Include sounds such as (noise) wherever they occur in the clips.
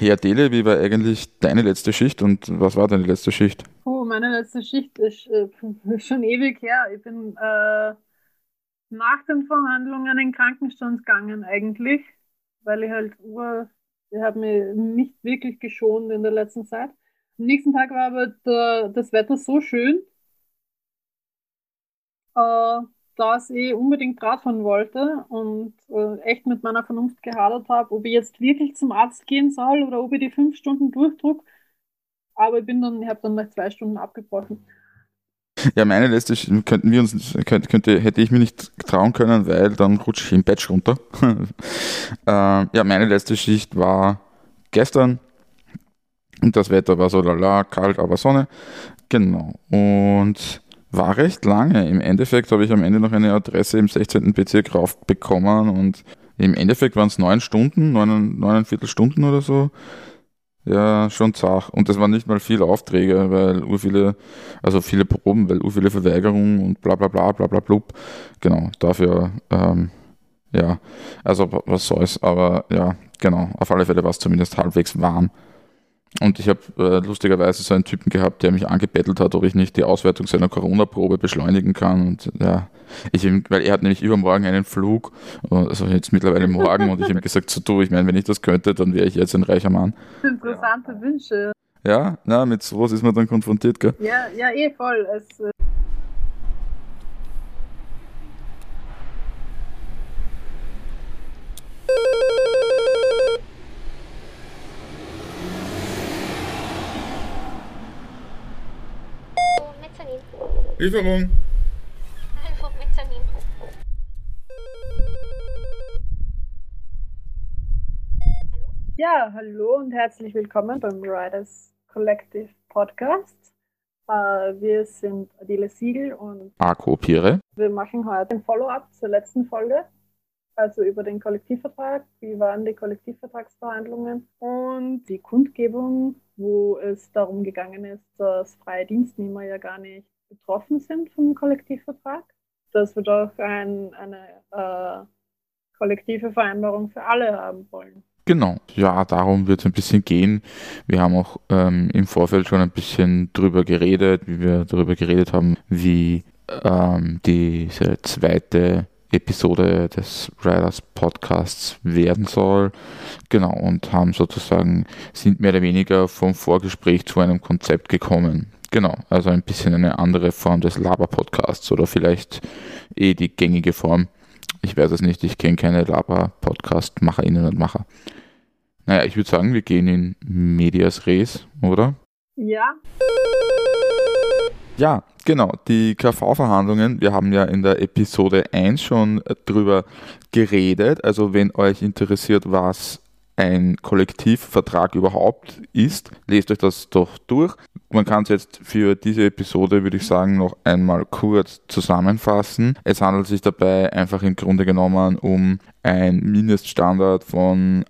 Herr Dele, wie war eigentlich deine letzte Schicht und was war deine letzte Schicht? Oh, meine letzte Schicht ist äh, (laughs) schon ewig her. Ich bin äh, nach den Verhandlungen in den Krankenstand gegangen eigentlich, weil ich halt, ich habe mich nicht wirklich geschont in der letzten Zeit. Am nächsten Tag war aber der, das Wetter so schön, äh, dass ich unbedingt Radfahren wollte und äh, echt mit meiner Vernunft gehadert habe, ob ich jetzt wirklich zum Arzt gehen soll oder ob ich die fünf Stunden durchdruck. Aber ich bin dann, habe dann nach zwei Stunden abgebrochen. Ja, meine letzte könnten wir uns könnte, könnte, hätte ich mir nicht trauen können, weil dann rutsche ich im Batch runter. (laughs) äh, ja, meine letzte Schicht war gestern und das Wetter war so lala, kalt, aber Sonne. Genau. Und war recht lange. Im Endeffekt habe ich am Ende noch eine Adresse im 16. Bezirk raufbekommen und im Endeffekt waren es neun Stunden, neun, neuneinviertel Stunden oder so. Ja, schon zart. Und das waren nicht mal viele Aufträge, weil ur viele, also viele Proben, weil ur viele Verweigerungen und bla bla bla bla bla blub. Genau, dafür, ähm, ja, also was soll's, aber ja, genau, auf alle Fälle war es zumindest halbwegs warm. Und ich habe äh, lustigerweise so einen Typen gehabt, der mich angebettelt hat, ob ich nicht die Auswertung seiner Corona-Probe beschleunigen kann. Und ja, ich weil er hat nämlich übermorgen einen Flug, also jetzt mittlerweile morgen, und ich habe gesagt, so du, ich meine, wenn ich das könnte, dann wäre ich jetzt ein reicher Mann. Interessante ja. Wünsche. Ja, na, mit sowas ist man dann konfrontiert, gell? Ja, ja, eh voll. Es, äh Lieferung. Ja, hallo und herzlich willkommen beim Riders Collective Podcast. Äh, wir sind Adele Siegel und Marco Pire. Wir machen heute ein Follow-up zur letzten Folge, also über den Kollektivvertrag. Wie waren die Kollektivvertragsverhandlungen und die Kundgebung, wo es darum gegangen ist, dass freie Dienstnehmer ja gar nicht betroffen sind vom Kollektivvertrag, dass wir doch ein, eine äh, kollektive Vereinbarung für alle haben wollen. Genau, ja, darum wird es ein bisschen gehen. Wir haben auch ähm, im Vorfeld schon ein bisschen drüber geredet, wie wir darüber geredet haben, wie ähm, diese zweite Episode des Riders Podcasts werden soll. Genau, und haben sozusagen, sind mehr oder weniger vom Vorgespräch zu einem Konzept gekommen. Genau, also ein bisschen eine andere Form des Laber-Podcasts oder vielleicht eh die gängige Form. Ich weiß es nicht, ich kenne keine Laber-Podcast-MacherInnen und Macher. Naja, ich würde sagen, wir gehen in Medias Res, oder? Ja. Ja, genau, die KV-Verhandlungen, wir haben ja in der Episode 1 schon drüber geredet. Also wenn euch interessiert, was ein Kollektivvertrag überhaupt ist, lest euch das doch durch. Man kann es jetzt für diese Episode, würde ich sagen, noch einmal kurz zusammenfassen. Es handelt sich dabei einfach im Grunde genommen um ein Mindeststandard von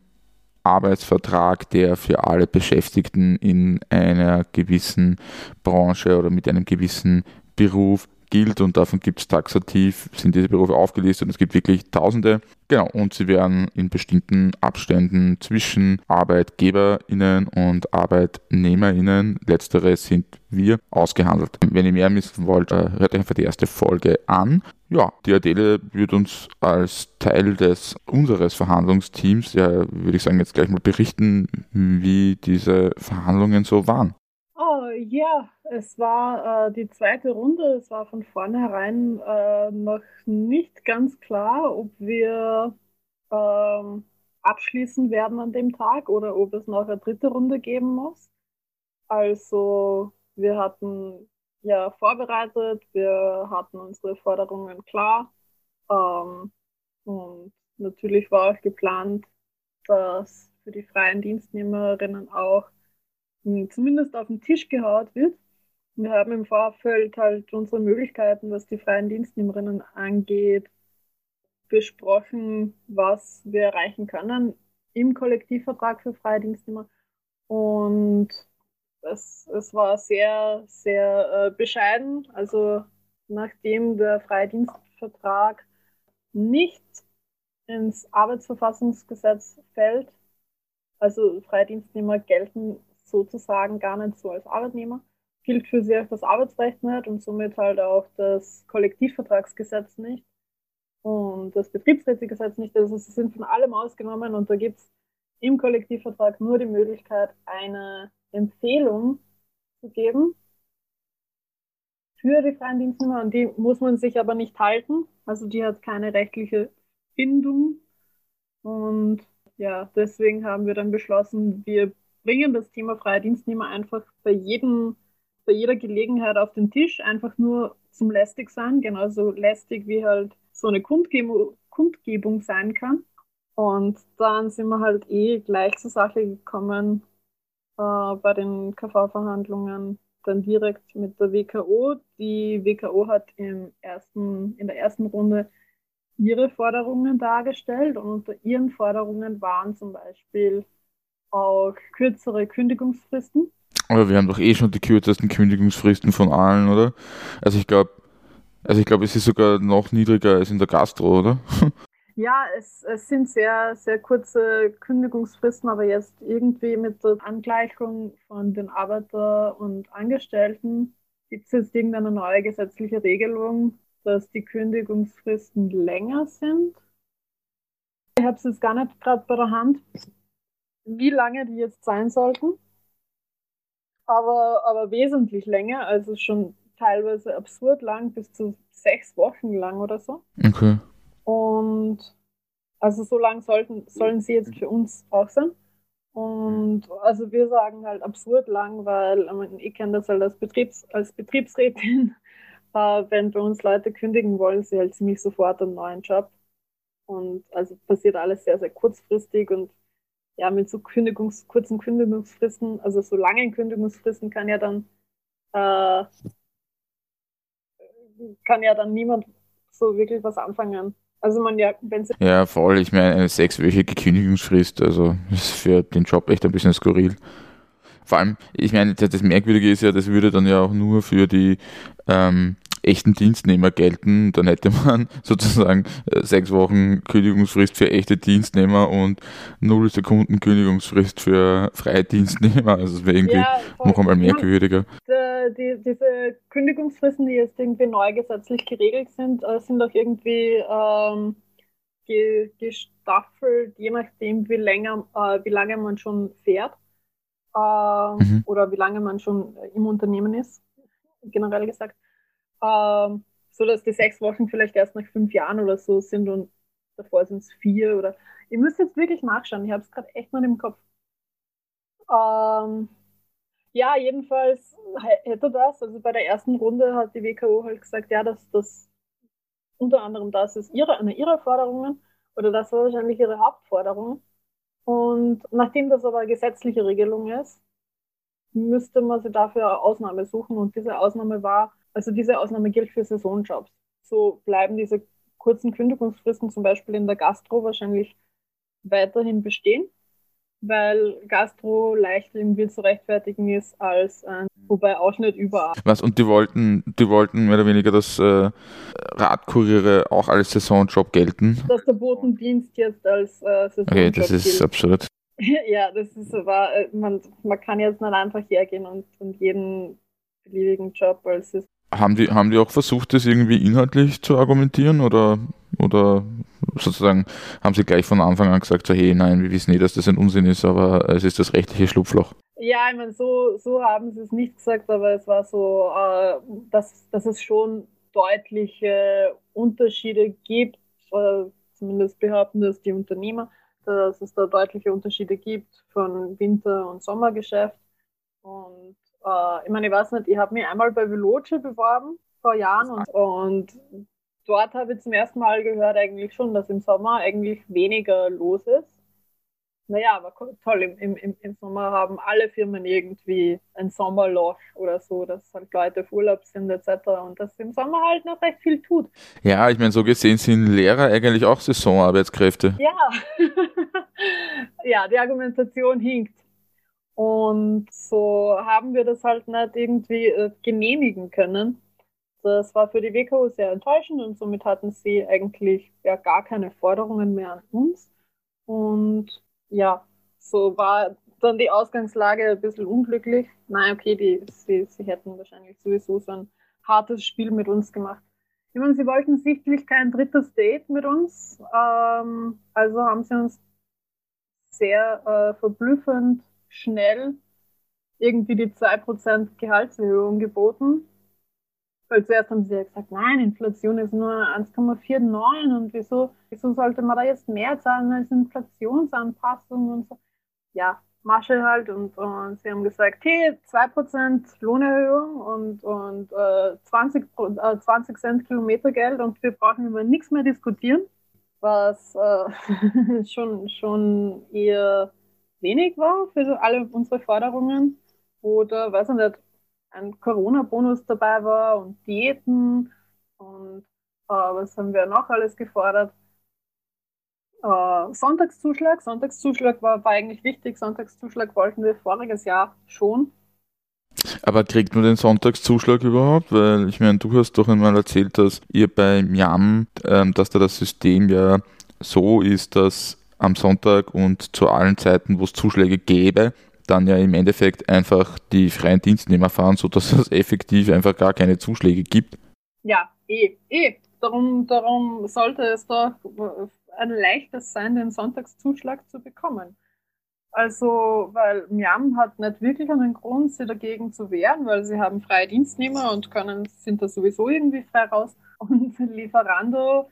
Arbeitsvertrag, der für alle Beschäftigten in einer gewissen Branche oder mit einem gewissen Beruf gilt und davon gibt es taxativ, sind diese Berufe aufgelistet und es gibt wirklich Tausende. Genau, und sie werden in bestimmten Abständen zwischen ArbeitgeberInnen und ArbeitnehmerInnen, letztere sind wir, ausgehandelt. Wenn ihr mehr wissen wollt, äh, hört euch einfach die erste Folge an. Ja, die Adele wird uns als Teil des unseres Verhandlungsteams, ja, würde ich sagen, jetzt gleich mal berichten, wie diese Verhandlungen so waren. Ja, es war äh, die zweite Runde. Es war von vornherein äh, noch nicht ganz klar, ob wir ähm, abschließen werden an dem Tag oder ob es noch eine dritte Runde geben muss. Also wir hatten ja vorbereitet, wir hatten unsere Forderungen klar ähm, und natürlich war auch geplant, dass für die freien Dienstnehmerinnen auch zumindest auf den Tisch gehaut wird. Wir haben im Vorfeld halt unsere Möglichkeiten, was die freien Dienstnehmerinnen angeht, besprochen, was wir erreichen können im Kollektivvertrag für freie Dienstnehmer. Und es, es war sehr, sehr äh, bescheiden. Also nachdem der Also Freidienstnehmer gelten sozusagen gar nicht so als Arbeitnehmer. Gilt für sie auch das Arbeitsrecht nicht und somit halt auch das Kollektivvertragsgesetz nicht und das Betriebsrätegesetz nicht. Also sie sind von allem ausgenommen und da gibt es im Kollektivvertrag nur die Möglichkeit, eine Empfehlung zu geben für die freien Dienstnehmer und die muss man sich aber nicht halten. Also die hat keine rechtliche Bindung und ja, deswegen haben wir dann beschlossen, wir bringen das Thema freie Dienstnehmer einfach bei jedem, bei jeder Gelegenheit auf den Tisch, einfach nur zum lästig sein, genauso lästig wie halt so eine Kundgebung, Kundgebung sein kann. Und dann sind wir halt eh gleich zur Sache gekommen äh, bei den KV-Verhandlungen, dann direkt mit der WKO. Die WKO hat im ersten, in der ersten Runde ihre Forderungen dargestellt und unter ihren Forderungen waren zum Beispiel auch kürzere Kündigungsfristen. Aber wir haben doch eh schon die kürzesten Kündigungsfristen von allen, oder? Also ich glaube, also ich glaube, es ist sogar noch niedriger als in der Gastro, oder? (laughs) Ja, es, es sind sehr, sehr kurze Kündigungsfristen, aber jetzt irgendwie mit der Angleichung von den Arbeiter und Angestellten gibt es jetzt irgendeine neue gesetzliche Regelung, dass die Kündigungsfristen länger sind. Ich habe es jetzt gar nicht gerade bei der Hand, wie lange die jetzt sein sollten. Aber, aber wesentlich länger, also schon teilweise absurd lang, bis zu sechs Wochen lang oder so. Okay. Und also so lang sollten, sollen sie jetzt für uns auch sein. Und also wir sagen halt absurd lang, weil ich kenne das halt als, Betriebs, als Betriebsrätin, (laughs) äh, wenn bei uns Leute kündigen wollen, sie halt ziemlich sofort einen neuen Job. Und also passiert alles sehr, sehr kurzfristig und ja, mit so Kündigungs-, kurzen Kündigungsfristen, also so langen Kündigungsfristen kann ja dann äh, kann ja dann niemand so wirklich was anfangen. Also man ja, wenn sie Ja, voll. Ich meine, eine sechswöchige Kündigungsfrist, also ist für den Job echt ein bisschen skurril. Vor allem, ich meine, das Merkwürdige ist ja, das würde dann ja auch nur für die ähm, echten Dienstnehmer gelten, dann hätte man (laughs) sozusagen äh, sechs Wochen Kündigungsfrist für echte Dienstnehmer und null Sekunden Kündigungsfrist für freie Dienstnehmer. Also es wäre irgendwie ja, noch einmal merkwürdiger. Die, die, diese Kündigungsfristen, die jetzt irgendwie neu gesetzlich geregelt sind, äh, sind auch irgendwie ähm, gestaffelt, je nachdem, wie, länger, äh, wie lange man schon fährt äh, mhm. oder wie lange man schon im Unternehmen ist, generell gesagt ähm, so dass die sechs Wochen vielleicht erst nach fünf Jahren oder so sind und davor sind es vier oder. Ihr müsst jetzt wirklich nachschauen, ich habe es gerade echt noch im Kopf. Ähm, ja, jedenfalls hätte das, also bei der ersten Runde hat die WKO halt gesagt, ja, dass das unter anderem das ist ihre, eine ihrer Forderungen oder das war wahrscheinlich ihre Hauptforderung. Und nachdem das aber gesetzliche Regelung ist, müsste man sie dafür eine Ausnahme suchen und diese Ausnahme war, also diese Ausnahme gilt für Saisonjobs. So bleiben diese kurzen Kündigungsfristen zum Beispiel in der Gastro wahrscheinlich weiterhin bestehen, weil Gastro leicht irgendwie zu rechtfertigen ist als ein, wobei auch nicht überall. Was, und die wollten, die wollten mehr oder weniger, dass äh, Radkuriere auch als Saisonjob gelten? Dass der Botendienst jetzt als äh, Saisonjob Okay, das ist gilt. absurd. (laughs) ja, das ist aber, äh, man, man kann jetzt nicht einfach hergehen und, und jeden beliebigen Job als haben die, haben die auch versucht, das irgendwie inhaltlich zu argumentieren oder, oder sozusagen haben sie gleich von Anfang an gesagt, so hey, nein, wir wissen eh, dass das ein Unsinn ist, aber es ist das rechtliche Schlupfloch? Ja, ich meine, so, so haben sie es nicht gesagt, aber es war so, äh, dass, dass es schon deutliche Unterschiede gibt, äh, zumindest behaupten das die Unternehmer, dass es da deutliche Unterschiede gibt von Winter- und Sommergeschäft. Und äh, ich meine, ich weiß nicht, ich habe mich einmal bei Veloce beworben vor Jahren und, und dort habe ich zum ersten Mal gehört eigentlich schon, dass im Sommer eigentlich weniger los ist. Naja, aber toll, im, im, im Sommer haben alle Firmen irgendwie ein Sommerloch oder so, dass halt Leute auf Urlaub sind etc. und dass im Sommer halt noch recht viel tut. Ja, ich meine, so gesehen sind Lehrer eigentlich auch Saisonarbeitskräfte. Ja, (laughs) ja, die Argumentation hinkt. Und so haben wir das halt nicht irgendwie äh, genehmigen können. Das war für die WKO sehr enttäuschend und somit hatten sie eigentlich ja gar keine Forderungen mehr an uns. Und ja, so war dann die Ausgangslage ein bisschen unglücklich. Nein, okay, die, sie, sie hätten wahrscheinlich sowieso so ein hartes Spiel mit uns gemacht. Ich meine, sie wollten sichtlich kein drittes Date mit uns, ähm, also haben sie uns sehr äh, verblüffend schnell irgendwie die 2% Gehaltserhöhung geboten. Weil zuerst haben sie ja gesagt, nein, Inflation ist nur 1,49 und wieso, wieso sollte man da jetzt mehr zahlen als Inflationsanpassung und so. Ja, Masche halt und, und sie haben gesagt, hey, 2% Lohnerhöhung und, und äh, 20, äh, 20 Cent Kilometergeld und wir brauchen über nichts mehr diskutieren, was äh, (laughs) schon, schon eher wenig war für so alle unsere Forderungen. Oder, weiß ich nicht, ein Corona-Bonus dabei war und Diäten und äh, was haben wir noch alles gefordert? Äh, Sonntagszuschlag. Sonntagszuschlag war, war eigentlich wichtig. Sonntagszuschlag wollten wir voriges Jahr schon. Aber kriegt man den Sonntagszuschlag überhaupt? Weil ich meine, du hast doch einmal erzählt, dass ihr beim Jam, ähm, dass da das System ja so ist, dass am Sonntag und zu allen Zeiten, wo es Zuschläge gäbe, dann ja im Endeffekt einfach die freien Dienstnehmer fahren, sodass es effektiv einfach gar keine Zuschläge gibt. Ja, eh, eh. Darum, darum sollte es doch ein leichtes sein, den Sonntagszuschlag zu bekommen. Also, weil Miam hat nicht wirklich einen Grund, sie dagegen zu wehren, weil sie haben freie Dienstnehmer und können, sind da sowieso irgendwie frei raus. Und Lieferando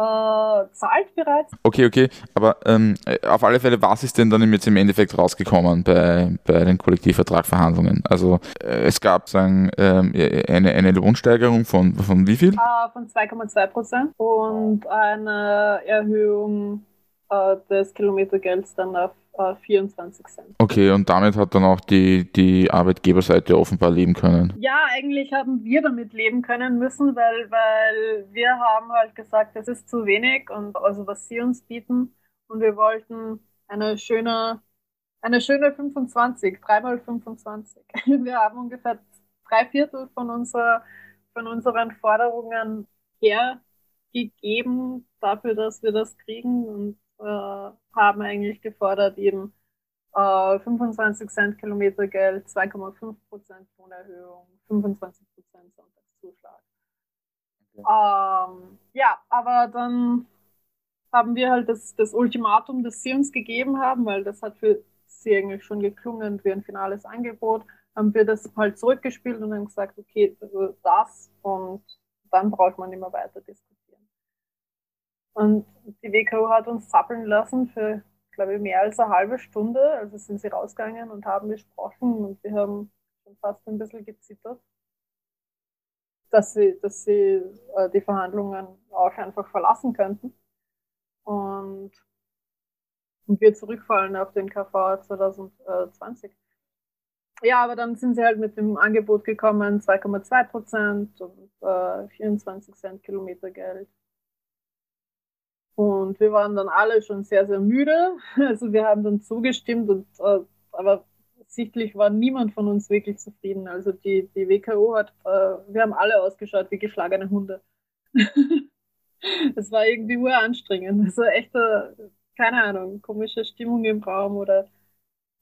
äh, zahlt bereits. Okay, okay, aber ähm, auf alle Fälle, was ist denn dann jetzt im Endeffekt rausgekommen bei, bei den Kollektivvertragverhandlungen? Also äh, es gab sagen, ähm, eine, eine Lohnsteigerung von, von wie viel? Äh, von 2,2 Prozent und eine Erhöhung äh, des Kilometergelds dann auf 24 Cent. Okay, und damit hat dann auch die, die Arbeitgeberseite offenbar leben können. Ja, eigentlich haben wir damit leben können müssen, weil, weil wir haben halt gesagt, es ist zu wenig und also was sie uns bieten und wir wollten eine schöne, eine schöne 25, dreimal 25. (laughs) Wir haben ungefähr drei Viertel von, unserer, von unseren Forderungen hergegeben dafür, dass wir das kriegen und äh, haben eigentlich gefordert, eben äh, 25 Cent Kilometer Geld, 2,5 Prozent Lohnerhöhung, 25 Prozent Sonntagszuschlag. Okay. Ähm, ja, aber dann haben wir halt das, das Ultimatum, das sie uns gegeben haben, weil das hat für sie eigentlich schon geklungen wie ein finales Angebot, haben wir das halt zurückgespielt und haben gesagt, okay, also das und dann braucht man immer weiter diskutieren. Und die WKO hat uns zappeln lassen für, glaube ich, mehr als eine halbe Stunde. Also sind sie rausgegangen und haben gesprochen und wir haben schon fast ein bisschen gezittert, dass sie, dass sie äh, die Verhandlungen auch einfach verlassen könnten. Und, und wir zurückfallen auf den KV 2020. Ja, aber dann sind sie halt mit dem Angebot gekommen, 2,2 Prozent und äh, 24 Cent Kilometergeld. Und wir waren dann alle schon sehr, sehr müde. (laughs) Also wir haben dann zugestimmt, und, äh, aber sichtlich war niemand von uns wirklich zufrieden. Also die, die WKO hat, äh, wir haben alle ausgeschaut wie geschlagene Hunde. (laughs) Es war irgendwie uranstrengend. Also echte, keine Ahnung, komische Stimmung im Raum oder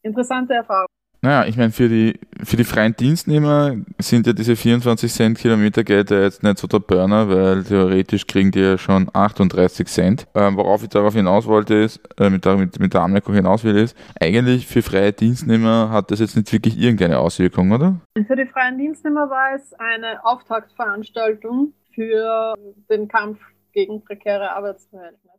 interessante Erfahrung. Naja, ich meine, für die, für die freien Dienstnehmer sind ja diese 24 Cent Kilometer Geld ja jetzt nicht so der Burner, weil theoretisch kriegen die ja schon 38 Cent. Ähm, worauf ich darauf hinaus wollte, ist, äh, mit, mit, mit der Anmerkung hinaus will, ist, eigentlich für freie Dienstnehmer hat das jetzt nicht wirklich irgendeine Auswirkung, oder? Für die freien Dienstnehmer war es eine Auftaktveranstaltung für den Kampf gegen prekäre Arbeitsverhältnisse.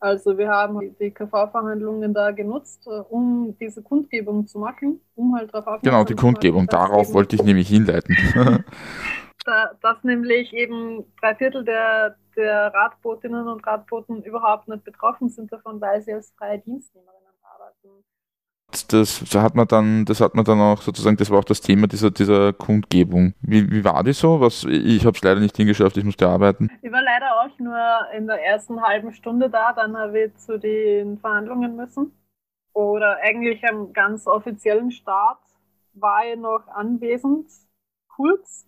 Also wir haben die KV-Verhandlungen da genutzt, äh, um diese Kundgebung zu machen, um halt darauf Genau, die Kundgebung, darauf wollte ich nämlich hinleiten. (laughs) da, dass nämlich eben drei Viertel der, der Radbotinnen und Radboten überhaupt nicht betroffen sind davon, weil sie als freie Dienstnehmerin das hat man dann, das hat man dann auch sozusagen, das war auch das Thema dieser, dieser Kundgebung. Wie, wie war die so? Was, ich habe es leider nicht hingeschafft, ich musste arbeiten. Ich war leider auch nur in der ersten halben Stunde da, dann habe ich zu den Verhandlungen müssen. Oder eigentlich am ganz offiziellen Start war ich noch anwesend, kurz.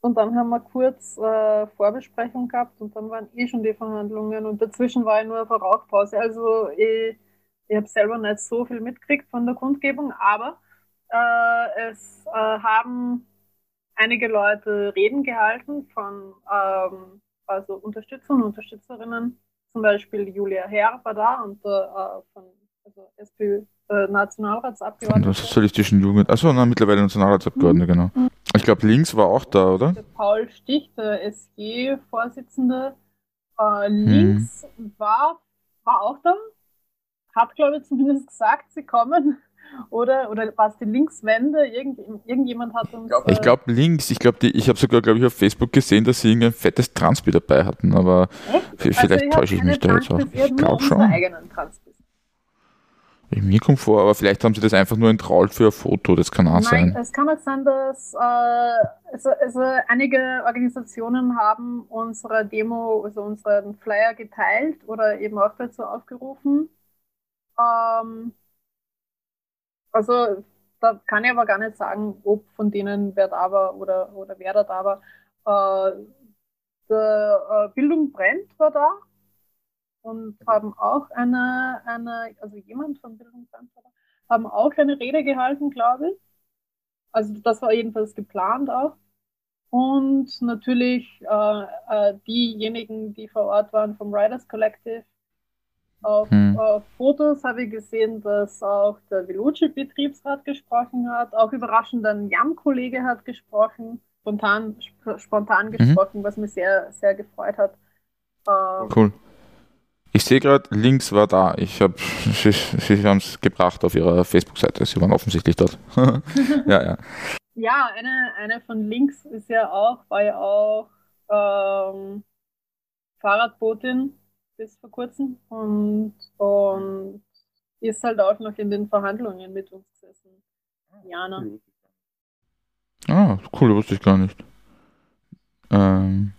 Und dann haben wir kurz äh, Vorbesprechung gehabt und dann waren eh schon die Verhandlungen und dazwischen war ich nur auf Rauchpause. Also ich ich habe selber nicht so viel mitgekriegt von der Kundgebung, aber äh, es äh, haben einige Leute Reden gehalten von ähm, also Unterstützern und Unterstützerinnen. Zum Beispiel Julia Herr war da und äh, von also SPÖ äh, Nationalratsabgeordnete. Der sozialistischen Jugend. Achso, na, mittlerweile Nationalratsabgeordnete, mhm. genau. Ich glaube, links war auch da, oder? Der Paul Stich, der SG-Vorsitzende. Äh, links hm. war, war auch da. Hat, glaube ich, zumindest gesagt, sie kommen. Oder, oder war es die Linkswende? Irgend, irgendjemand hat uns. Ich glaube äh, links. Ich glaube, ich habe sogar, glaube ich, auf Facebook gesehen, dass sie irgendein fettes Transpi dabei hatten, aber vielleicht also täusche ich mich da jetzt auch. Ich glaube schon. Eigenen Transpis. Mir kommt vor, aber vielleicht haben sie das einfach nur entrault für ein Foto, das kann auch Nein, sein. Es kann auch sein, dass äh, also, also einige Organisationen haben unsere Demo, also unseren Flyer geteilt oder eben auch dazu aufgerufen. Ähm, also da kann ich aber gar nicht sagen, ob von denen wer da war oder, oder wer da da war. Äh, der äh, Bildung brennt war da und haben auch eine, eine also jemand von Bildung brennt war da, haben auch eine Rede gehalten, glaube ich. Also das war jedenfalls geplant auch. Und natürlich äh, äh, diejenigen, die vor Ort waren vom Riders Collective, auf, hm. auf Fotos habe ich gesehen, dass auch der Velucci-Betriebsrat gesprochen hat. Auch überraschend ein Jam-Kollege hat gesprochen, spontan, sp spontan mhm. gesprochen, mhm. was mich sehr, sehr gefreut hat. Ähm, cool. Ich sehe gerade, links war da. Ich habe, (laughs) sie, sie haben es gebracht auf ihrer Facebook-Seite. Sie waren offensichtlich dort. (laughs) ja, ja. Ja, eine, eine von links ist ja auch, war ja auch ähm, Fahrradbotin bis vor kurzem und, und ist halt auch noch in den Verhandlungen mit uns gesessen. Jana. Ah, cool, wusste ich gar nicht. Ähm,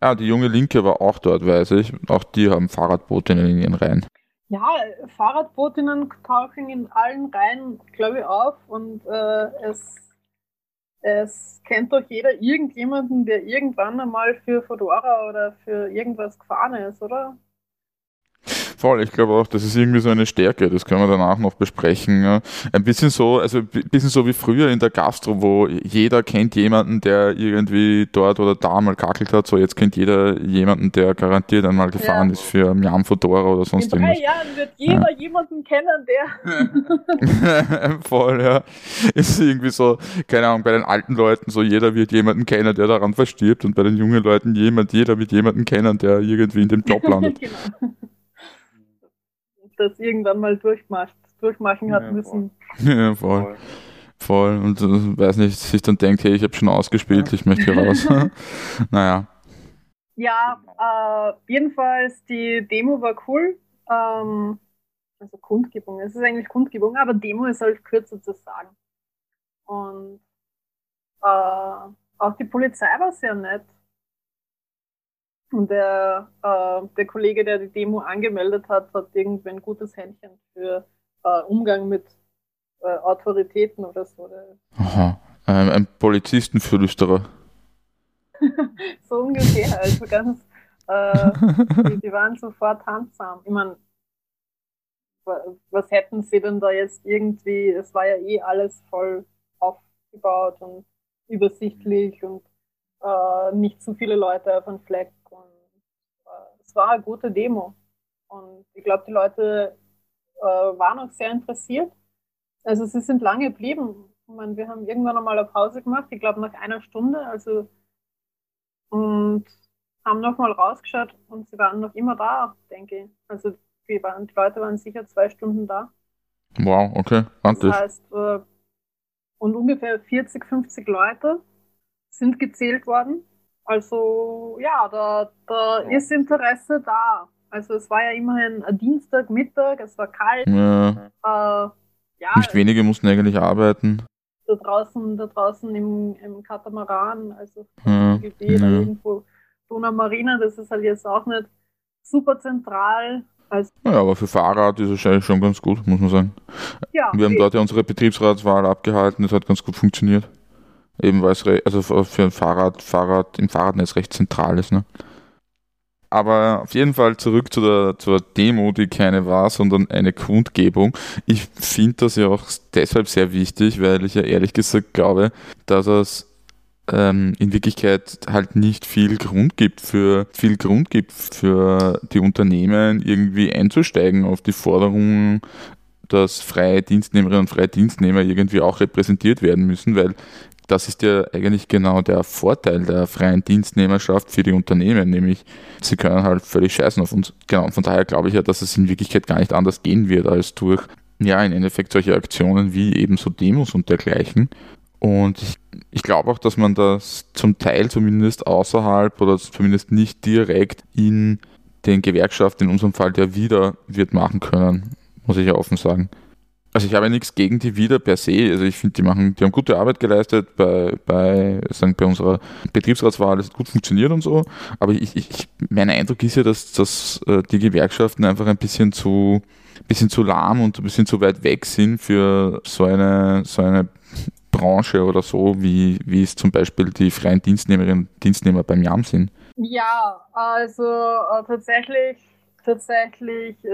ja, die junge Linke war auch dort, weiß ich. Auch die haben Fahrradbootinnen in ihren Reihen. Ja, Fahrradbootinnen tauchen in allen Reihen, glaube ich, auf und äh, es es kennt doch jeder irgendjemanden, der irgendwann einmal für Fedora oder für irgendwas gefahren ist, oder? Voll, ich glaube auch, das ist irgendwie so eine Stärke, das können wir danach noch besprechen. Ja. Ein bisschen so, also ein bisschen so wie früher in der Gastro, wo jeder kennt jemanden, der irgendwie dort oder da mal kackelt hat, so jetzt kennt jeder jemanden, der garantiert einmal gefahren ja. ist für Miam Fedora oder sonst irgendwas. In drei Jahren wird jeder ja. jemanden kennen, der... (laughs) Voll, ja. Ist irgendwie so, keine Ahnung, bei den alten Leuten so, jeder wird jemanden kennen, der daran verstirbt und bei den jungen Leuten jemand, jeder wird jemanden kennen, der irgendwie in dem Job (laughs) landet. genau das irgendwann mal durchmacht, durchmachen hat ja, müssen. (laughs) Ja, voll. Voll. Und äh, weiß nicht, sich dann denkt, hey, ich habe schon ausgespielt, ja. ich möchte hier raus. (laughs) (laughs) naja. Ja, äh, jedenfalls, die Demo war cool. Ähm, also Kundgebung, es ist eigentlich Kundgebung, aber Demo ist halt kürzer zu sagen. Und äh, auch die Polizei war sehr nett. Und der, äh, der Kollege, der die Demo angemeldet hat, hat irgendwie ein gutes Händchen für äh, Umgang mit äh, Autoritäten oder so. Aha, ähm, ein Polizistenflüsterer. (laughs) so ungefähr, also ganz, äh, die, die, waren sofort handsam. Ich meine, was hätten sie denn da jetzt irgendwie, es war ja eh alles voll aufgebaut und übersichtlich und äh, nicht zu viele Leute auf einem Fleck es war eine gute Demo. Und ich glaube, die Leute äh, waren auch sehr interessiert. Also sie sind lange geblieben. Ich meine, wir haben irgendwann einmal eine Pause gemacht, ich glaube nach einer Stunde, also und haben nochmal rausgeschaut und sie waren noch immer da, denke ich. Also die, waren, die Leute waren sicher zwei Stunden da. Wow, okay, Das heißt, äh, und ungefähr 40, 50 Leute sind gezählt worden. Also ja, da, da ist Interesse da. Also es war ja immerhin ein Dienstagmittag, es war kalt. Ja. Äh, ja, Nicht wenige mussten eigentlich arbeiten. Da draußen, da draußen im, im Katamaran, also ja, Gebiet, ja. irgendwo Donau Marina, das ist halt jetzt auch nicht super zentral. Also ja, aber für Fahrrad ist es eigentlich schon ganz gut, muss man sagen. Ja, Wir haben dort ja unsere Betriebsratswahl abgehalten, das hat ganz gut funktioniert. Eben weil es also für ein Fahrrad, Fahrrad im Fahrradnetz recht zentral ist. Ne? aber auf jeden Fall zurück zu der, zur Demo, die keine war, sondern eine Kundgebung. Ich finde das ja auch deshalb sehr wichtig, weil ich ja ehrlich gesagt glaube, dass es ähm, in Wirklichkeit halt nicht viel Grund gibt für viel Grund gibt für die Unternehmen irgendwie einzusteigen auf die Forderungen, dass freie Dienstnehmerinnen und freie Dienstnehmer irgendwie auch repräsentiert werden müssen, weil das ist ja eigentlich genau der Vorteil der freien Dienstnehmerschaft für die Unternehmen, nämlich sie können halt völlig scheißen auf uns. Genau, und von daher glaube ich ja, dass es in Wirklichkeit gar nicht anders gehen wird als durch, ja, im Endeffekt solche Aktionen wie eben so Demos und dergleichen. Und ich, ich glaube auch, dass man das zum Teil zumindest außerhalb oder zumindest nicht direkt in den Gewerkschaften, in unserem Fall der wieder, wird machen können, muss ich ja offen sagen. Also ich habe nichts gegen die wieder per se. Also ich finde, die machen, die haben gute Arbeit geleistet bei, bei, sagen, bei unserer Betriebsratswahl, es hat gut funktioniert und so. Aber ich, ich, mein Eindruck ist ja, dass, dass äh, die Gewerkschaften einfach ein bisschen zu, bisschen zu lahm und ein bisschen zu weit weg sind für so eine, so eine Branche oder so, wie, wie es zum Beispiel die freien Dienstnehmerinnen und Dienstnehmer beim JAM sind. Ja, also äh, tatsächlich, tatsächlich äh,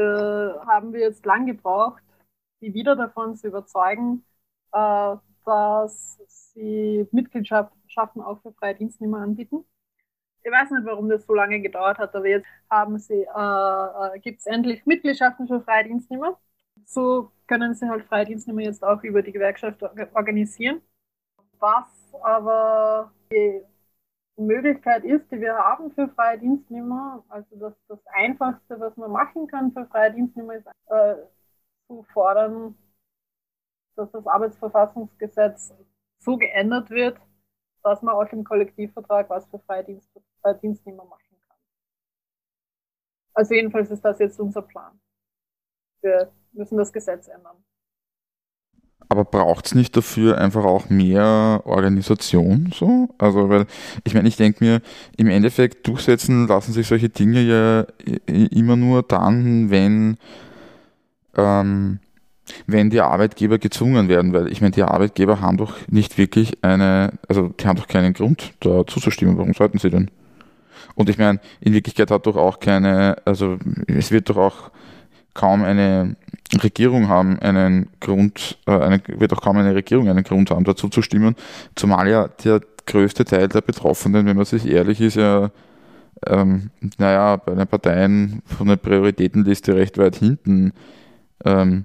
haben wir jetzt lang gebraucht, die wieder davon zu überzeugen, äh, dass sie Mitgliedschaften auch für freie Dienstnehmer anbieten. Ich weiß nicht, warum das so lange gedauert hat, aber jetzt haben sie, äh, äh gibt es endlich Mitgliedschaften für freie Dienstnehmer. So können sie halt freie Dienstnehmer jetzt auch über die Gewerkschaft organisieren. Was aber die Möglichkeit ist, die wir haben für freie Dienstnehmer, also das, das Einfachste, was man machen kann für freie Dienstnehmer, ist äh, zu fordern, dass das Arbeitsverfassungsgesetz so geändert wird, dass man auch im Kollektivvertrag was für Dienstnehmer machen kann. Also jedenfalls ist das jetzt unser Plan. Wir müssen das Gesetz ändern. Aber braucht es nicht dafür einfach auch mehr Organisation so? Also, weil ich meine, ich denke mir, im Endeffekt durchsetzen lassen sich solche Dinge ja immer nur dann, wenn ähm, wenn die Arbeitgeber gezwungen werden, weil ich meine, die Arbeitgeber haben doch nicht wirklich eine, also die haben doch keinen Grund, da zuzustimmen. Warum sollten sie denn? Und ich meine, in Wirklichkeit hat doch auch keine, also es wird doch auch kaum eine Regierung haben, einen Grund, äh, eine, wird auch kaum eine Regierung einen Grund haben, dazu zu stimmen, zumal ja der größte Teil der Betroffenen, wenn man sich ehrlich ist, ja ähm, naja, bei den Parteien von der Prioritätenliste recht weit hinten ähm,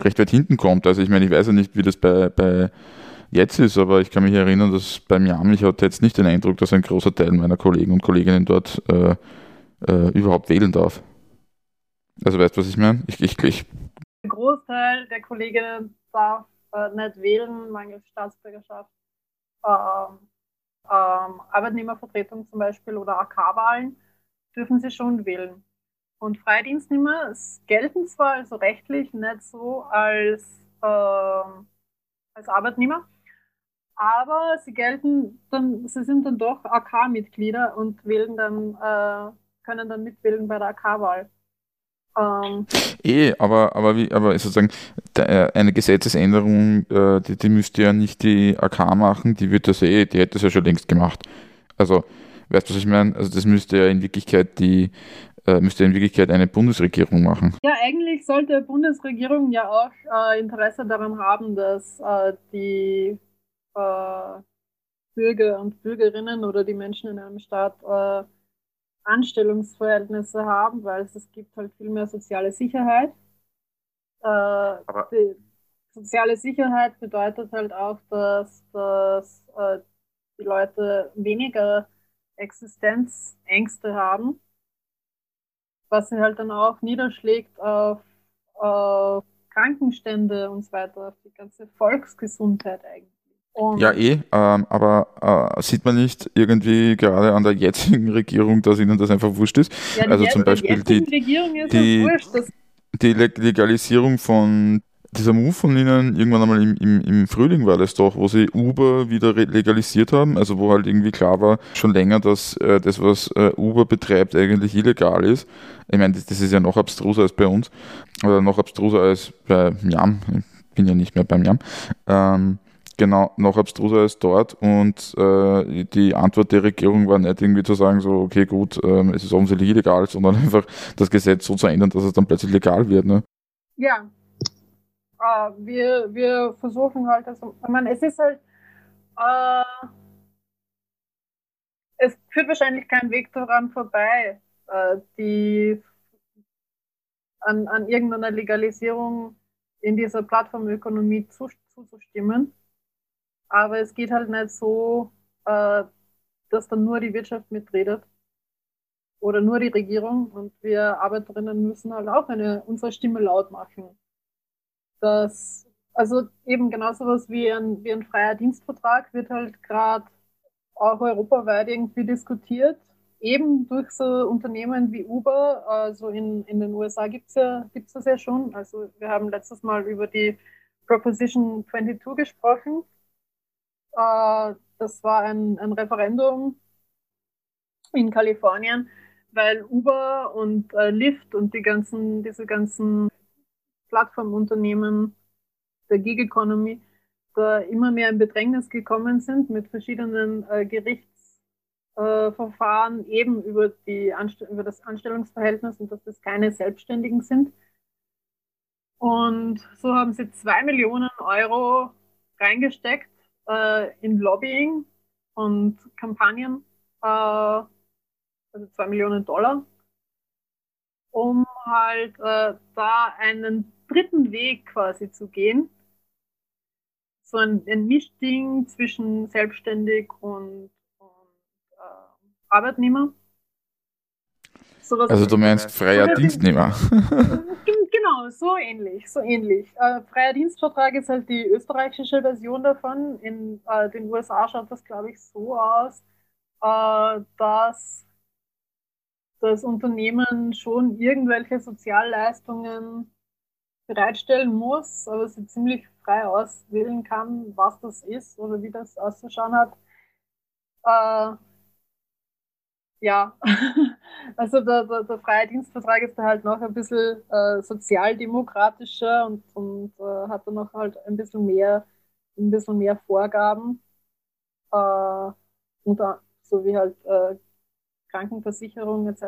recht weit hinten kommt. Also ich meine, ich weiß ja nicht, wie das bei, bei jetzt ist, aber ich kann mich erinnern, dass beim JAM, ich hatte jetzt nicht den Eindruck, dass ein großer Teil meiner Kollegen und Kolleginnen dort äh, äh, überhaupt wählen darf. Also weißt du, was ich meine? Ich, ich, ich ein Großteil der Kolleginnen darf äh, nicht wählen, mangels Staatsbürgerschaft. Ähm, ähm, Arbeitnehmervertretung zum Beispiel oder AK-Wahlen dürfen sie schon wählen. Und Freidienstnehmer gelten zwar also rechtlich nicht so als, äh, als Arbeitnehmer, aber sie gelten dann, sie sind dann doch AK-Mitglieder und wählen dann, äh, können dann mitwählen bei der AK-Wahl. Ähm, eh, aber, aber, wie, aber sozusagen äh, eine Gesetzesänderung, äh, die, die müsste ja nicht die AK machen, die wird das eh, die hätte das ja schon längst gemacht. Also, weißt du, was ich meine? Also das müsste ja in Wirklichkeit die äh, müsste in Wirklichkeit eine Bundesregierung machen. Ja, eigentlich sollte die Bundesregierung ja auch äh, Interesse daran haben, dass äh, die äh, Bürger und Bürgerinnen oder die Menschen in einem Staat äh, Anstellungsverhältnisse haben, weil es, es gibt halt viel mehr soziale Sicherheit. Äh, die soziale Sicherheit bedeutet halt auch, dass, dass die Leute weniger Existenzängste haben was sich halt dann auch niederschlägt auf, auf Krankenstände und so weiter, auf die ganze Volksgesundheit eigentlich. Und ja, eh, ähm, aber äh, sieht man nicht irgendwie gerade an der jetzigen Regierung, dass ihnen das einfach wurscht ist? Ja, also zum Beispiel die, die, wurscht, die Legalisierung von dieser Move von Ihnen, irgendwann einmal im, im, im Frühling war das doch, wo sie Uber wieder legalisiert haben, also wo halt irgendwie klar war, schon länger, dass äh, das, was äh, Uber betreibt, eigentlich illegal ist. Ich meine, das, das, ist ja noch abstruser als bei uns, oder noch abstruser als bei Yam. Ich bin ja nicht mehr beim Yam. Ähm, genau noch abstruser ist dort und äh, die Antwort der Regierung war nicht irgendwie zu sagen, so, okay, gut, ähm, es ist offensichtlich illegal, sondern (laughs) einfach das Gesetz so zu ändern, dass es dann plötzlich legal wird. Ne? Ja. Äh, wir, wir versuchen halt, also, ich meine, es ist halt, äh, es führt wahrscheinlich kein Weg daran vorbei, äh, die an, an irgendeiner Legalisierung in dieser Plattformökonomie zuzustimmen. Aber es geht halt nicht so, äh, dass dann nur die Wirtschaft mitredet oder nur die Regierung und wir Arbeiterinnen müssen halt auch eine, unsere Stimme laut machen. Das, also eben genau sowas wie ein, wie ein freier Dienstvertrag wird halt gerade auch europaweit irgendwie diskutiert eben durch so Unternehmen wie Uber, also in, in den USA gibt es ja, gibt's das ja schon. Also wir haben letztes Mal über die Proposition 22 gesprochen. Äh, das war ein, ein Referendum in Kalifornien, weil Uber und äh, Lyft und die ganzen, diese ganzen Plattformunternehmen der Gig Economy da immer mehr in Bedrängnis gekommen sind mit verschiedenen äh, Gerichts äh, eben über, die über das Anstellungsverhältnis und dass das keine Selbstständigen sind. Und so haben sie zwei Millionen Euro reingesteckt äh, in Lobbying und Kampagnen, äh, also zwei Millionen Dollar, um halt äh, da einen dritten Weg quasi zu gehen. So ein, ein Mischding zwischen selbstständig und Arbeitnehmer. Sowas also du meinst freier Dienstnehmer. (laughs) genau, so ähnlich, so ähnlich. Äh, freier Dienstvertrag ist halt die österreichische Version davon. In äh, den USA schaut das, glaube ich, so aus, äh, dass das Unternehmen schon irgendwelche Sozialleistungen bereitstellen muss, aber sie ziemlich frei auswählen kann, was das ist oder wie das auszuschauen hat. Äh, ja, (laughs) also der, der, der, freie Dienstvertrag ist da halt noch ein bisschen äh, sozialdemokratischer und, und äh, hat dann noch halt ein bisschen mehr, ein bisschen mehr Vorgaben. Äh, und so wie halt äh, Krankenversicherung etc.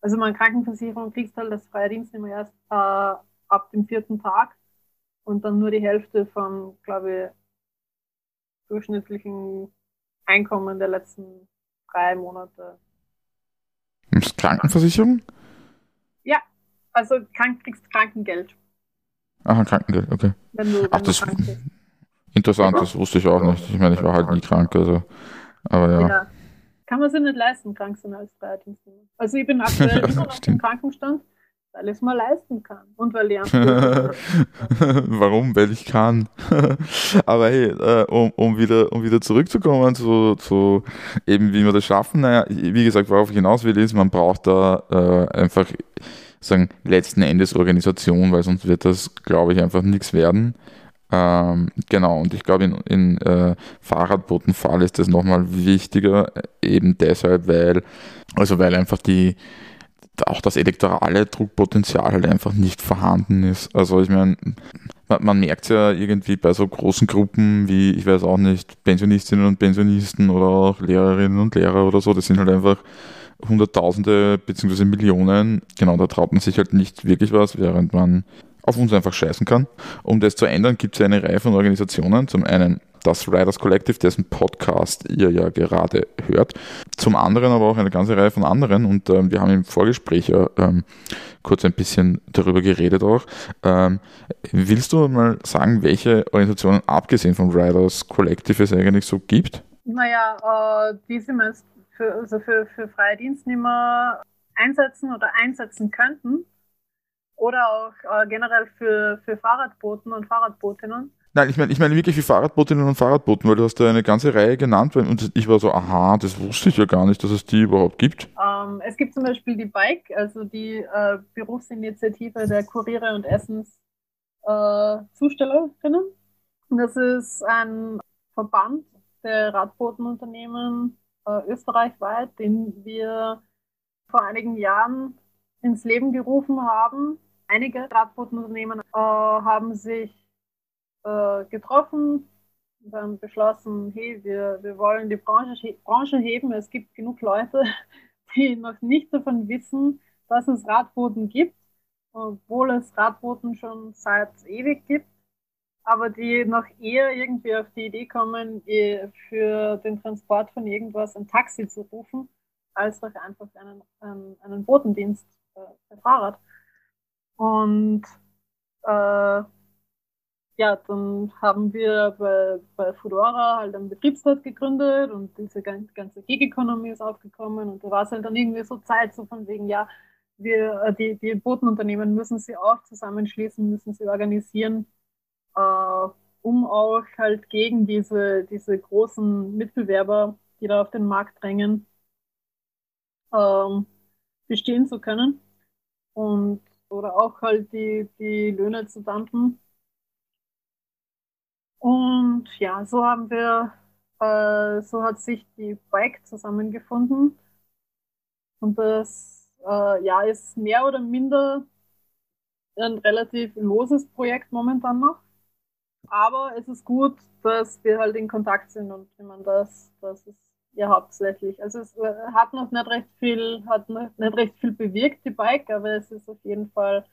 Also man Krankenversicherung kriegst halt als freie Dienst immer erst äh, ab dem vierten Tag und dann nur die Hälfte vom, glaube ich, durchschnittlichen Einkommen der letzten drei Monate. Krankenversicherung? Ja, also krank, kriegst Krankengeld. Aha, Krankengeld, okay. Wenn du, wenn Ach, das interessant, das wusste ich auch nicht. Ich meine, ich war halt nie krank, also. Aber ja. ja. Kann man sich nicht leisten, krank sein als Freiheitsdienstnehmer. Also ich bin aktuell (laughs) immer noch im Krankenstand weil ich es mal leisten kann und weil ich (laughs) Warum? Weil ich kann. (laughs) Aber hey, äh, um, um, wieder, um wieder zurückzukommen zu, zu eben, wie wir das schaffen, naja, wie gesagt, worauf ich hinaus will, ist, man braucht da äh, einfach sagen, letzten Endes Organisation, weil sonst wird das, glaube ich, einfach nichts werden. Ähm, genau, und ich glaube, in, in äh, Fahrradbotenfall ist das nochmal wichtiger, eben deshalb, weil, also weil einfach die, auch das elektorale Druckpotenzial halt einfach nicht vorhanden ist. Also ich meine, man, man merkt ja irgendwie bei so großen Gruppen wie, ich weiß auch nicht, Pensionistinnen und Pensionisten oder auch Lehrerinnen und Lehrer oder so, das sind halt einfach Hunderttausende bzw. Millionen. Genau, da traut man sich halt nicht wirklich was, während man auf uns einfach scheißen kann. Um das zu ändern, gibt es eine Reihe von Organisationen. Zum einen das Riders Collective, dessen Podcast ihr ja gerade hört. Zum anderen aber auch eine ganze Reihe von anderen und ähm, wir haben im Vorgespräch ja ähm, kurz ein bisschen darüber geredet auch. Ähm, willst du mal sagen, welche Organisationen abgesehen vom Riders Collective es eigentlich so gibt? Naja, äh, die meist für, also für, für freie Dienstnehmer einsetzen oder einsetzen könnten oder auch äh, generell für, für Fahrradboten und Fahrradbotinnen. Nein, ich meine ich meine wirklich wie Fahrradbotinnen und Fahrradboten, weil du hast da eine ganze Reihe genannt und ich war so, aha, das wusste ich ja gar nicht, dass es die überhaupt gibt. Ähm, es gibt zum Beispiel die Bike, also die äh, Berufsinitiative der Kuriere und Essenszustellerinnen. Äh, das ist ein Verband der Radbotenunternehmen äh, österreichweit, den wir vor einigen Jahren ins Leben gerufen haben. Einige Radbotenunternehmen äh, haben sich äh, getroffen dann beschlossen, hey, wir, wir wollen die Branche, Branche heben. Es gibt genug Leute, (laughs) die noch nicht davon wissen, dass es Radboten gibt, obwohl es Radboten schon seit ewig gibt, aber die noch eher irgendwie auf die Idee kommen, für den Transport von irgendwas ein Taxi zu rufen, als doch einfach einen, einen, einen Botendienst äh, Fahrrad. Und äh, ja, dann haben wir bei, bei Fudora halt einen Betriebsrat gegründet und diese ganze Gig-Economy ist aufgekommen und da war es halt dann irgendwie so Zeit, so von wegen, ja, wir, äh, die, die Botenunternehmen müssen sie auch zusammenschließen, müssen sie organisieren, äh, um auch halt gegen diese, diese großen Mitbewerber, die da auf den Markt drängen, ähm, bestehen zu können. Und oder auch halt die, die Löhne zu dumpen und ja, so haben wir, äh, so hat sich die Bike zusammengefunden. Und das äh, ja, ist mehr oder minder ein relativ loses Projekt momentan noch. Aber es ist gut, dass wir halt in Kontakt sind und ich meine, das, das ist ja hauptsächlich. Also es äh, hat noch nicht recht viel, hat noch nicht recht viel bewirkt, die Bike, aber es ist auf jeden Fall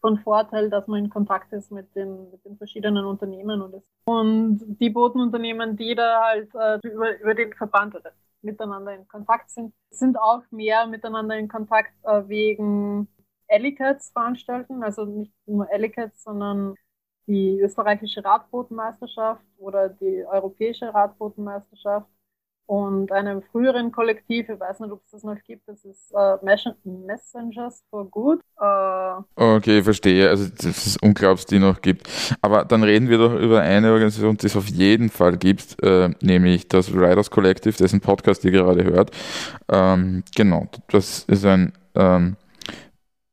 von Vorteil, dass man in Kontakt ist mit den, mit den verschiedenen Unternehmen und, und die Botenunternehmen, die da halt äh, über, über den Verband oder miteinander in Kontakt sind, sind auch mehr miteinander in Kontakt äh, wegen Ellicats veranstalten, also nicht nur Ellicats, sondern die österreichische Radbotenmeisterschaft oder die europäische Radbotenmeisterschaft und einem früheren Kollektiv, ich weiß nicht, ob es das noch gibt, das ist äh, Messengers for Good. Äh, okay, verstehe. Also das ist unglaublich, die noch gibt. Aber dann reden wir doch über eine Organisation, die es auf jeden Fall gibt, äh, nämlich das Riders Collective, dessen Podcast ihr gerade hört. Ähm, genau, das ist ein ähm,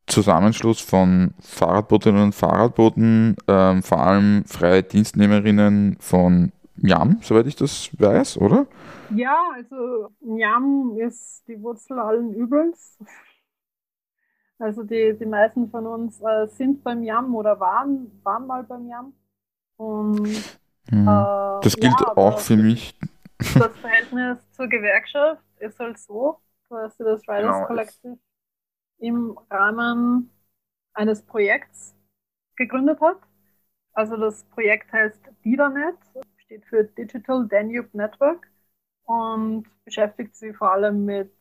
Zusammenschluss von Fahrradbotinnen und Fahrradboten, ähm, vor allem freie Dienstnehmerinnen von Jam, soweit ich das weiß, oder? Ja, also Jam ist die Wurzel allen Übels. Also die, die meisten von uns äh, sind beim Jam oder waren, waren mal beim Jam. Und, hm. äh, das gilt ja, auch für mich. Das Verhältnis zur Gewerkschaft ist halt so, dass das Riders genau, Collective im Rahmen eines Projekts gegründet hat. Also das Projekt heißt DIDANET, steht für Digital Danube Network und beschäftigt sich vor allem mit,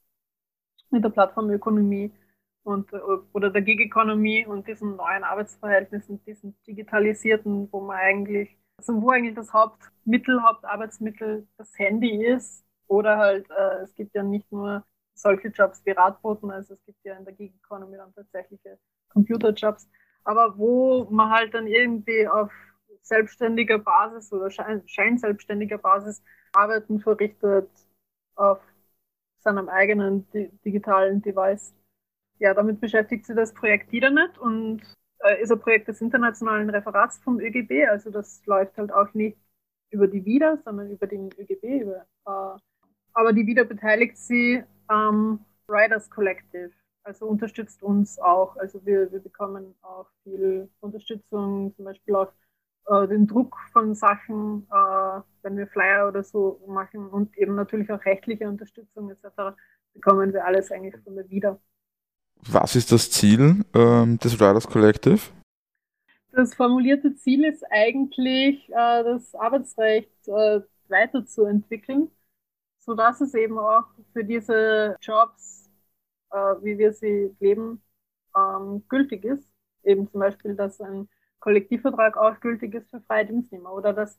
mit der Plattformökonomie und, oder der Gig-Economy und diesen neuen Arbeitsverhältnissen, diesen digitalisierten, wo man eigentlich, also wo eigentlich das Hauptmittel, Hauptarbeitsmittel das Handy ist oder halt, äh, es gibt ja nicht nur solche Jobs wie Radboten, also es gibt ja in der Gig-Economy dann tatsächliche Computerjobs, aber wo man halt dann irgendwie auf selbstständiger Basis oder scheinselbstständiger Basis Arbeiten verrichtet auf seinem eigenen digitalen Device. Ja, damit beschäftigt sich das Projekt Didanet und äh, ist ein Projekt des internationalen Referats vom ÖGB. Also das läuft halt auch nicht über die WIDA, sondern über den ÖGB. Über, äh, aber die WIDA beteiligt sie am Riders Collective. Also unterstützt uns auch. Also wir, wir bekommen auch viel Unterstützung, zum Beispiel auch äh, den Druck von Sachen, äh, wenn wir Flyer oder so machen und eben natürlich auch rechtliche Unterstützung etc., bekommen wir alles eigentlich von der wieder. Was ist das Ziel ähm, des Riders Collective? Das formulierte Ziel ist eigentlich, äh, das Arbeitsrecht äh, weiterzuentwickeln, sodass es eben auch für diese Jobs, äh, wie wir sie leben, ähm, gültig ist. Eben zum Beispiel, dass ein Kollektivvertrag auch gültig ist für freie Dienstnehmer oder dass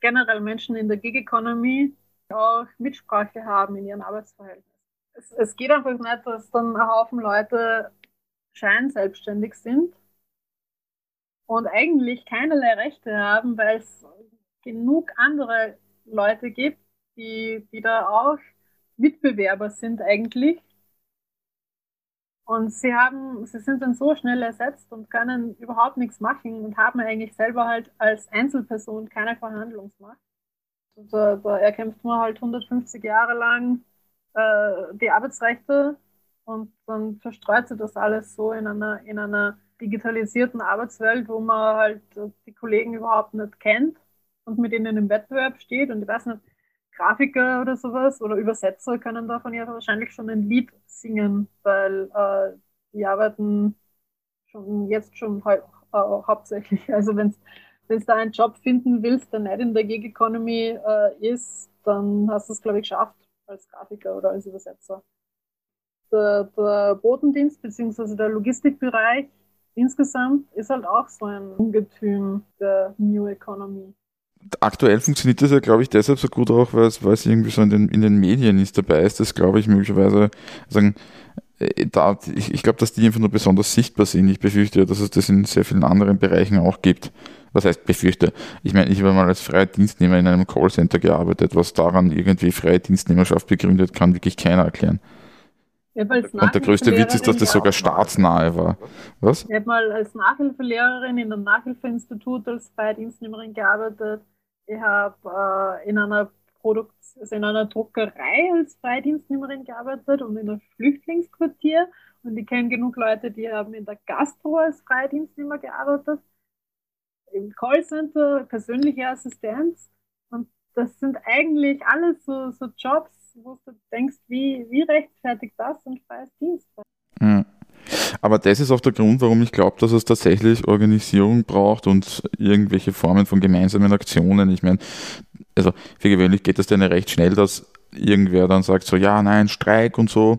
generell Menschen in der Gig Economy auch Mitsprache haben in ihren Arbeitsverhältnissen. Es, es geht einfach nicht, dass dann ein Haufen Leute scheinselbstständig sind und eigentlich keinerlei Rechte haben, weil es genug andere Leute gibt, die, die da auch Mitbewerber sind eigentlich und sie haben, sie sind dann so schnell ersetzt und können überhaupt nichts machen und haben eigentlich selber halt als Einzelperson keine Verhandlungsmacht. Da, da erkämpft man halt 150 Jahre lang äh, die Arbeitsrechte und dann verstreut sich das alles so in einer, in einer digitalisierten Arbeitswelt, wo man halt die Kollegen überhaupt nicht kennt und mit denen im Wettbewerb steht und ich weiß nicht, Grafiker oder sowas oder Übersetzer können davon ja wahrscheinlich schon ein Lied singen, weil äh, die arbeiten schon jetzt schon hau äh, hauptsächlich. (laughs) Also wenn du da einen Job finden willst, der nicht in der Gig Economy äh, ist, dann hast du es, glaube ich, geschafft als Grafiker oder als Übersetzer. Der, der Botendienst bzw. der Logistikbereich insgesamt ist halt auch so ein Ungetüm der New Economy aktuell funktioniert das ja, glaube ich, deshalb so gut auch, weil es, weil es irgendwie so in den, in den Medien ist dabei ist, das glaube ich möglicherweise sagen, äh, da, ich, ich glaube, dass die einfach nur besonders sichtbar sind. Ich befürchte ja, dass es das in sehr vielen anderen Bereichen auch gibt. Was heißt befürchte? Ich meine, ich habe mal als freier Dienstnehmer in einem Callcenter gearbeitet. Was daran irgendwie freie Dienstnehmerschaft begründet, kann wirklich keiner erklären. Und der größte Witz ist, dass das sogar staatsnahe war. Was? Ich habe mal als Nachhilfelehrerin in einem Nachhilfeinstitut als freie Dienstnehmerin gearbeitet. Ich habe äh, in einer Produkt also in einer Druckerei als Freidienstnehmerin gearbeitet und in einem Flüchtlingsquartier. Und ich kenne genug Leute, die haben in der Gastro als Freidienstnehmer gearbeitet, im Callcenter, persönliche Assistenz. Und das sind eigentlich alles so, so Jobs, wo du denkst, wie, wie rechtfertigt das ein freies Dienst? Mhm. Aber das ist auch der Grund, warum ich glaube, dass es tatsächlich Organisierung braucht und irgendwelche Formen von gemeinsamen Aktionen. Ich meine, also für gewöhnlich geht das dann recht schnell, dass irgendwer dann sagt so, ja, nein, Streik und so.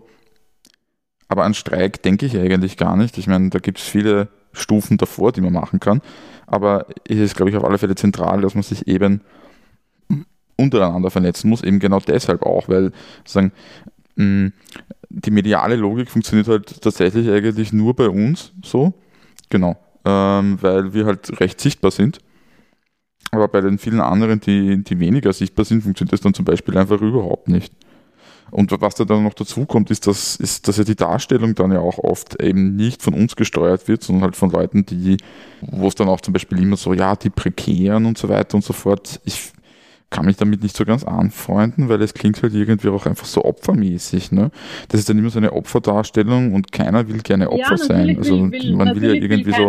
Aber an Streik denke ich eigentlich gar nicht. Ich meine, da gibt es viele Stufen davor, die man machen kann. Aber es ist, glaube ich, auf alle Fälle zentral, dass man sich eben untereinander vernetzen muss, eben genau deshalb auch, weil sagen, mh, die mediale Logik funktioniert halt tatsächlich eigentlich nur bei uns so. Genau. Ähm, weil wir halt recht sichtbar sind. Aber bei den vielen anderen, die, die weniger sichtbar sind, funktioniert das dann zum Beispiel einfach überhaupt nicht. Und was da dann noch dazu kommt, ist, dass, ist, dass ja die Darstellung dann ja auch oft eben nicht von uns gesteuert wird, sondern halt von Leuten, die, wo es dann auch zum Beispiel immer so, ja, die Prekären und so weiter und so fort. Ich kann mich damit nicht so ganz anfreunden, weil es klingt halt irgendwie auch einfach so opfermäßig. Ne? Das ist dann immer so eine Opferdarstellung und keiner will gerne Opfer ja, sein. Also will, man will ja irgendwie so,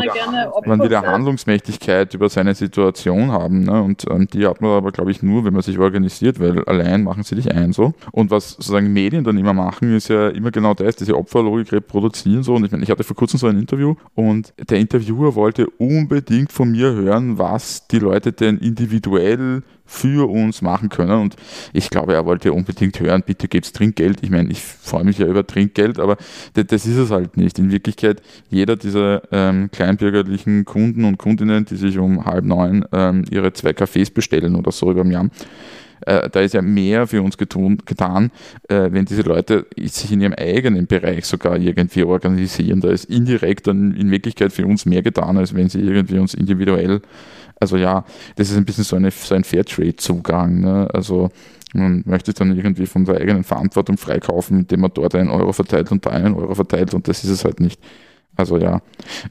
man will ja Handlungsmächtigkeit über seine Situation haben. Ne? Und ähm, die hat man aber, glaube ich, nur, wenn man sich organisiert, weil allein machen sie dich ein so. Und was sozusagen Medien dann immer machen, ist ja immer genau das, diese Opferlogik reproduzieren so. Und ich meine, ich hatte vor kurzem so ein Interview und der Interviewer wollte unbedingt von mir hören, was die Leute denn individuell für uns machen können. Und ich glaube, er wollte unbedingt hören, bitte gibt's Trinkgeld. Ich meine, ich freue mich ja über Trinkgeld, aber das ist es halt nicht. In Wirklichkeit, jeder dieser ähm, kleinbürgerlichen Kunden und Kundinnen, die sich um halb neun ähm, ihre zwei Cafés bestellen oder so über dem Jahr, äh, da ist ja mehr für uns getun, getan, äh, wenn diese Leute sich in ihrem eigenen Bereich sogar irgendwie organisieren. Da ist indirekt dann in Wirklichkeit für uns mehr getan, als wenn sie irgendwie uns individuell also ja, das ist ein bisschen so, eine, so ein Fairtrade-Zugang. Ne? Also man möchte dann irgendwie von der eigenen Verantwortung freikaufen, indem man dort einen Euro verteilt und da einen Euro verteilt und das ist es halt nicht. Also ja,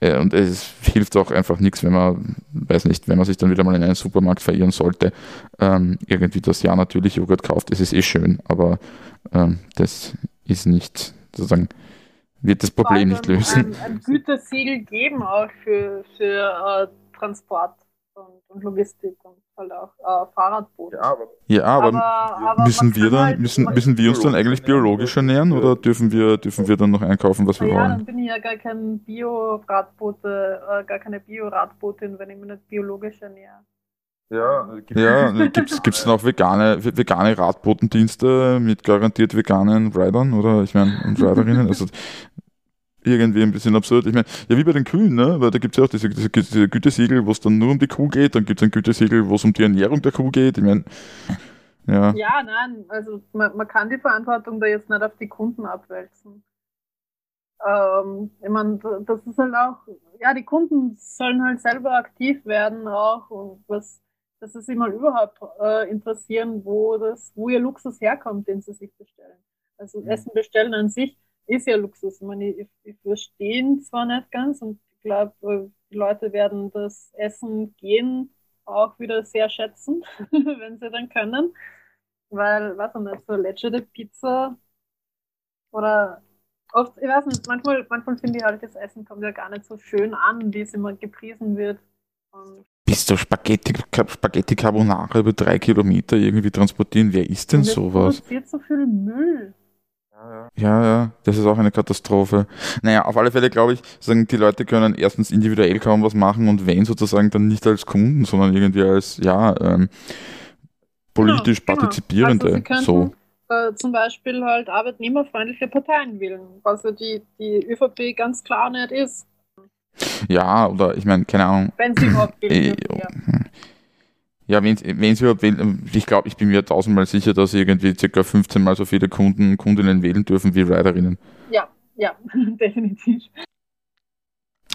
äh, und es hilft auch einfach nichts, wenn man, weiß nicht, wenn man sich dann wieder mal in einen Supermarkt verirren sollte, ähm, irgendwie das Ja natürlich Joghurt kauft, das ist eh schön, aber ähm, das ist nicht, sozusagen, wird das Problem nicht lösen. Ein, ein Gütesiegel geben auch für, für äh, Transport und, und Logistik und halt auch äh, Fahrradboote. Ja, aber, ja, aber, aber, aber müssen wir dann, halt müssen, müssen wir uns dann eigentlich biologisch ernähren oder dürfen wir, dürfen wir dann noch einkaufen, was wir ja, wollen? Ja, dann bin ich ja gar kein Bio-Radboote, äh, gar keine Bio-Radbootin, wenn ich mich nicht biologisch ernähre. Ja, ja gibt es dann auch vegane, vegane Radbotendienste mit garantiert veganen Riders oder ich meine und Riderinnen? Also irgendwie ein bisschen absurd. Ich meine, ja, wie bei den Kühen, ne? Weil da gibt es ja auch diese, diese, diese Gütesiegel, wo es dann nur um die Kuh geht, dann gibt es ein Gütesiegel, wo es um die Ernährung der Kuh geht. Ich meine, ja. Ja, nein, also man, man kann die Verantwortung da jetzt nicht auf die Kunden abwälzen. Ähm, ich meine, das ist halt auch, ja, die Kunden sollen halt selber aktiv werden auch und was, das ist immer überhaupt äh, interessieren, wo das, wo ihr Luxus herkommt, den sie sich bestellen. Also mhm. Essen bestellen an sich ist ja Luxus. Ich meine, ich, ich verstehe zwar nicht ganz und ich glaube, die Leute werden das Essen gehen auch wieder sehr schätzen, (laughs) wenn sie dann können. Weil, weiß ich nicht, so lätscherte Pizza oder oft, ich weiß nicht, manchmal, manchmal finde ich halt, das Essen kommt ja gar nicht so schön an, wie es immer gepriesen wird. Und Bist du Spaghetti, Spaghetti Carbonara über drei Kilometer irgendwie transportieren? Wer ist denn Und es sowas? produziert so viel Müll. Ja, ja, das ist auch eine Katastrophe. Naja, auf alle Fälle glaube ich, sagen, die Leute können erstens individuell kaum was machen und wenn sozusagen dann nicht als Kunden, sondern irgendwie als, ja, ähm, politisch Genau, genau. Partizipierende. Also sie könnten so. äh, zum Beispiel halt arbeitnehmerfreundliche Parteien wählen, was ja die, die ÖVP ganz klar nicht ist, Ja, oder ich meine, keine Ahnung. wenn sie überhaupt Äh, wählen dürfen, ja. Ja, wenn sie überhaupt wählen, ich glaube, ich bin mir tausendmal sicher, dass irgendwie circa 15 mal so viele Kunden, Kundinnen wählen dürfen wie Riderinnen. ja, ja, (laughs) definitiv.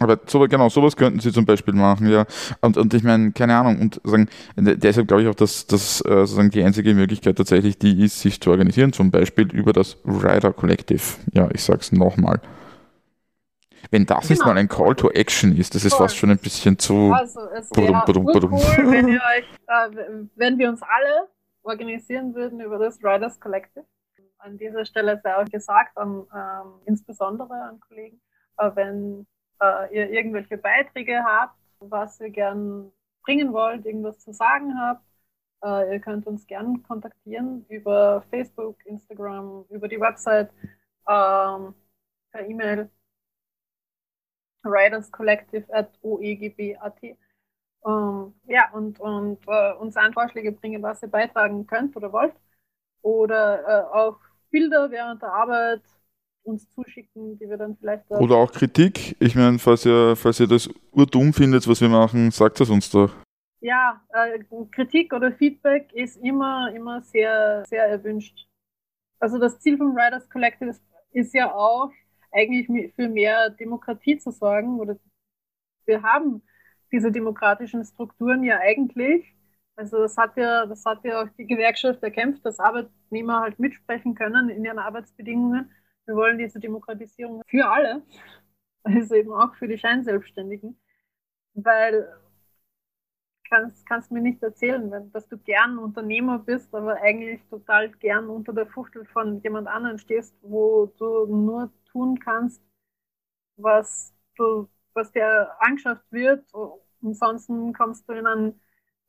Aber so, genau, sowas könnten sie zum Beispiel machen, ja. Und, und ich meine, keine Ahnung, und sagen, de- deshalb glaube ich auch, dass, dass äh, sozusagen die einzige Möglichkeit tatsächlich die ist, sich zu organisieren, zum Beispiel über das Rider Collective. Ja, ich sag's nochmal. Wenn das Genau. mal ein Call to Action ist, das ist Voll. fast schon ein bisschen zu. Also es wäre badum, badum. cool, wenn ihr (laughs) euch, äh, wenn wir uns alle organisieren würden über das Riders Collective. An dieser Stelle sei auch gesagt, an, ähm, insbesondere an Kollegen, äh, wenn äh, ihr irgendwelche Beiträge habt, was ihr gern bringen wollt, irgendwas zu sagen habt, äh, ihr könnt uns gern kontaktieren über Facebook, Instagram, über die Website, ähm, per E-Mail riderscollective at oegb.at. Ähm, ja, und, und äh, uns an Vorschläge bringen, was ihr beitragen könnt oder wollt. Oder äh, auch Bilder während der Arbeit uns zuschicken, die wir dann vielleicht Oder auch Kritik. Ich meine, falls ihr, falls ihr das urdumm findet, was wir machen, sagt es uns doch. Ja, äh, Kritik oder Feedback ist immer, immer sehr, sehr erwünscht. Also das Ziel vom Riders Collective ist ja auch, eigentlich für mehr Demokratie zu sorgen. Oder wir haben diese demokratischen Strukturen ja eigentlich. Also das hat ja, das hat ja auch die Gewerkschaft erkämpft, dass Arbeitnehmer halt mitsprechen können in ihren Arbeitsbedingungen. Wir wollen diese Demokratisierung für alle, (laughs) also eben auch für die Scheinselbstständigen, weil kannst, kannst mir nicht erzählen, wenn, dass du gern Unternehmer bist, aber eigentlich total gern unter der Fuchtel von jemand anderem stehst, wo du nur tun kannst, was du, was dir angeschafft wird. Ansonsten kommst du in ein,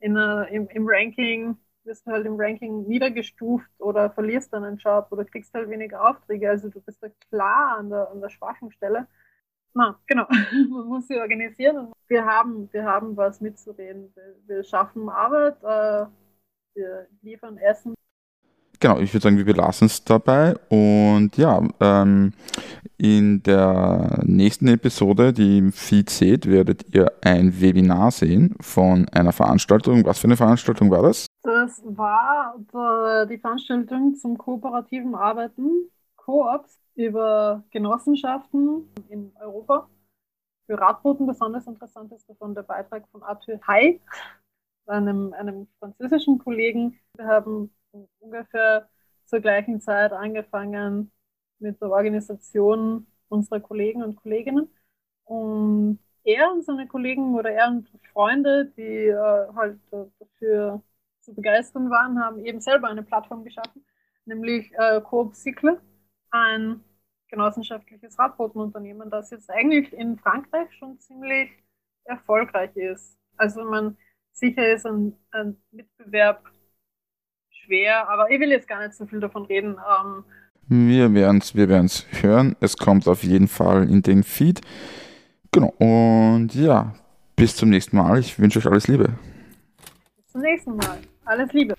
in eine, im, im Ranking, wirst du halt im Ranking niedergestuft oder verlierst dann einen Job oder kriegst halt weniger Aufträge. Also du bist da klar an der, an der schwachen Stelle. Na, genau. (laughs) Man muss sie organisieren und wir haben, wir haben was mitzureden. Wir, wir schaffen Arbeit, äh, wir liefern Essen. Genau, ich würde sagen, wir belassen es dabei. Und ja, ähm, in der nächsten Episode, die im Feed seht, werdet ihr ein Webinar sehen von einer Veranstaltung. Was für eine Veranstaltung war das? Das war der, die Veranstaltung zum kooperativen Arbeiten, Koops, über Genossenschaften in Europa. Für Radboten besonders interessant ist davon der Beitrag von Arthur Hay, einem, einem französischen Kollegen. Wir haben ungefähr zur gleichen Zeit angefangen mit der Organisation unserer Kollegen und Kolleginnen. Und er und seine Kollegen oder er und Freunde, die äh, halt äh, dafür zu begeistern waren, haben eben selber eine Plattform geschaffen, nämlich äh, Coop Cycle, ein genossenschaftliches Radbotenunternehmen, das jetzt eigentlich in Frankreich schon ziemlich erfolgreich ist. Also man sicher ist ein, ein Mitbewerb schwer, aber ich will jetzt gar nicht so viel davon reden. Ähm, Wir werden es wir werden's hören. Es kommt auf jeden Fall in den Feed. Genau. Und ja, bis zum nächsten Mal. Ich wünsche euch alles Liebe. bis zum nächsten Mal. Alles Liebe.